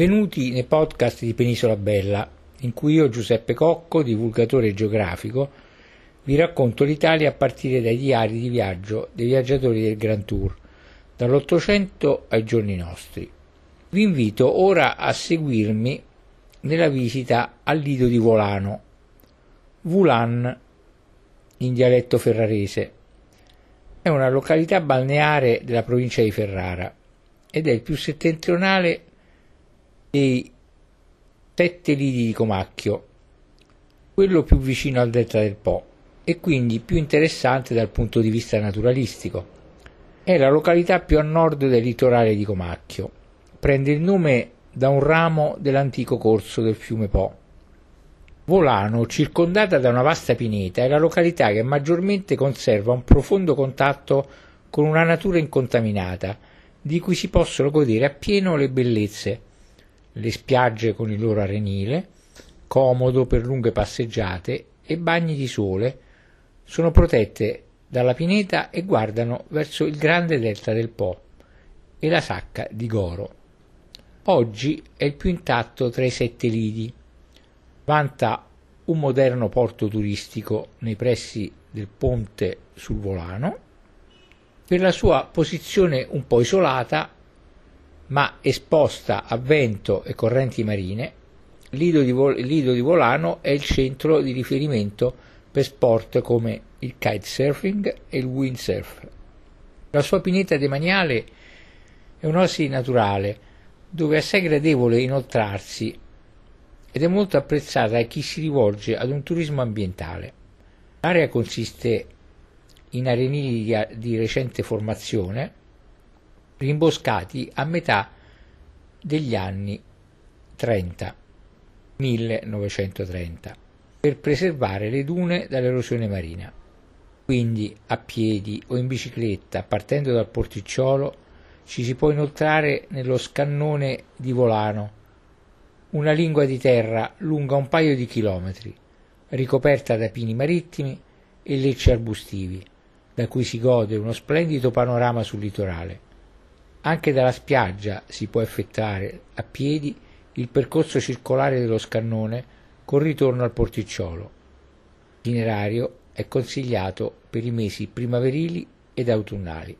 Benvenuti nei podcast di Penisola Bella, in cui io, Giuseppe Cocco, divulgatore geografico, vi racconto l'Italia a partire dai diari di viaggio dei viaggiatori del Grand Tour, dall'Ottocento ai giorni nostri. Vi invito ora a seguirmi nella visita al lido di Volano, Vulan in dialetto ferrarese. È una località balneare della provincia di Ferrara ed è il più settentrionale dei sette lidi di Comacchio, quello più vicino al delta del Po e quindi più interessante dal punto di vista naturalistico. È la località più a nord del litorale di Comacchio. Prende il nome da un ramo dell'antico corso del fiume Po. Volano, circondata da una vasta pineta, è la località che maggiormente conserva un profondo contatto con una natura incontaminata, di cui si possono godere appieno le bellezze, le spiagge con il loro arenile, comodo per lunghe passeggiate e bagni di sole, sono protette dalla pineta e guardano verso il grande delta del Po e la sacca di Goro. Oggi è il più intatto tra i sette lidi. Vanta un moderno porto turistico nei pressi del ponte sul Volano per la sua posizione un po' isolata, ma esposta a vento e correnti marine, Lido di, Vol- Lido di Volano è il centro di riferimento per sport come il kitesurfing e il windsurf. La sua pineta demaniale è un'oasi naturale dove è assai gradevole inoltrarsi ed è molto apprezzata da chi si rivolge ad un turismo ambientale. L'area consiste in arenili di recente formazione, rimboscati a metà degli anni 30, 1930, per preservare le dune dall'erosione marina. Quindi a piedi o in bicicletta, partendo dal porticciolo, ci si può inoltrare nello scannone di Volano, una lingua di terra lunga un paio di chilometri, ricoperta da pini marittimi e lecci arbustivi, da cui si gode uno splendido panorama sul litorale. Anche dalla spiaggia si può effettuare a piedi il percorso circolare dello scannone con ritorno al porticciolo. L'itinerario è consigliato per i mesi primaverili ed autunnali.